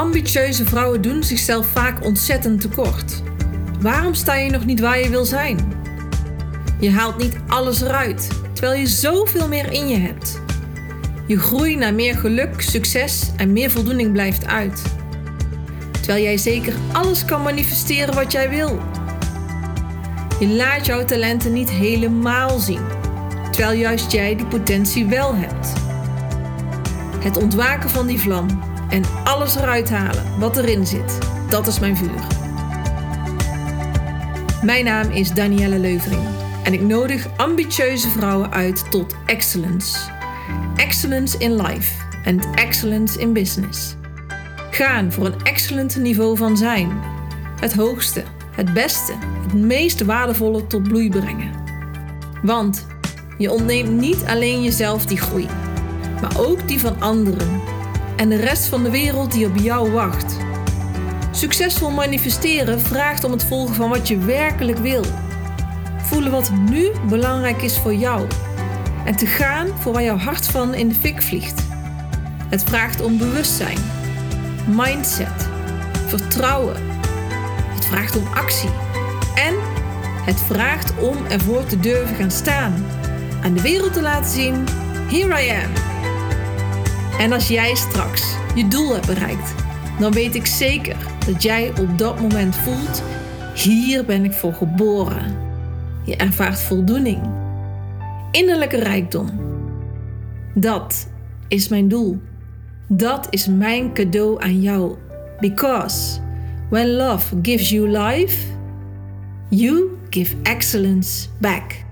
Ambitieuze vrouwen doen zichzelf vaak ontzettend tekort. Waarom sta je nog niet waar je wil zijn? Je haalt niet alles eruit, terwijl je zoveel meer in je hebt. Je groei naar meer geluk, succes en meer voldoening blijft uit. Terwijl jij zeker alles kan manifesteren wat jij wil. Je laat jouw talenten niet helemaal zien, terwijl juist jij die potentie wel hebt. Het ontwaken van die vlam en alles eruit halen wat erin zit, dat is mijn vuur. Mijn naam is Danielle Leuvering en ik nodig ambitieuze vrouwen uit tot excellence. Excellence in life en excellence in business. Gaan voor een excellent niveau van zijn. Het hoogste, het beste, het meest waardevolle tot bloei brengen. Want je ontneemt niet alleen jezelf die groei, maar ook die van anderen en de rest van de wereld die op jou wacht. Succesvol manifesteren vraagt om het volgen van wat je werkelijk wil. Voelen wat nu belangrijk is voor jou. En te gaan voor waar jouw hart van in de fik vliegt. Het vraagt om bewustzijn, mindset, vertrouwen. Het vraagt om actie. En het vraagt om ervoor te durven gaan staan. Aan de wereld te laten zien: Here I am. En als jij straks je doel hebt bereikt, dan weet ik zeker dat jij op dat moment voelt: hier ben ik voor geboren. Je ervaart voldoening, innerlijke rijkdom. Dat is mijn doel. Dat is mijn cadeau aan jou. Because when love gives you life, you give excellence back.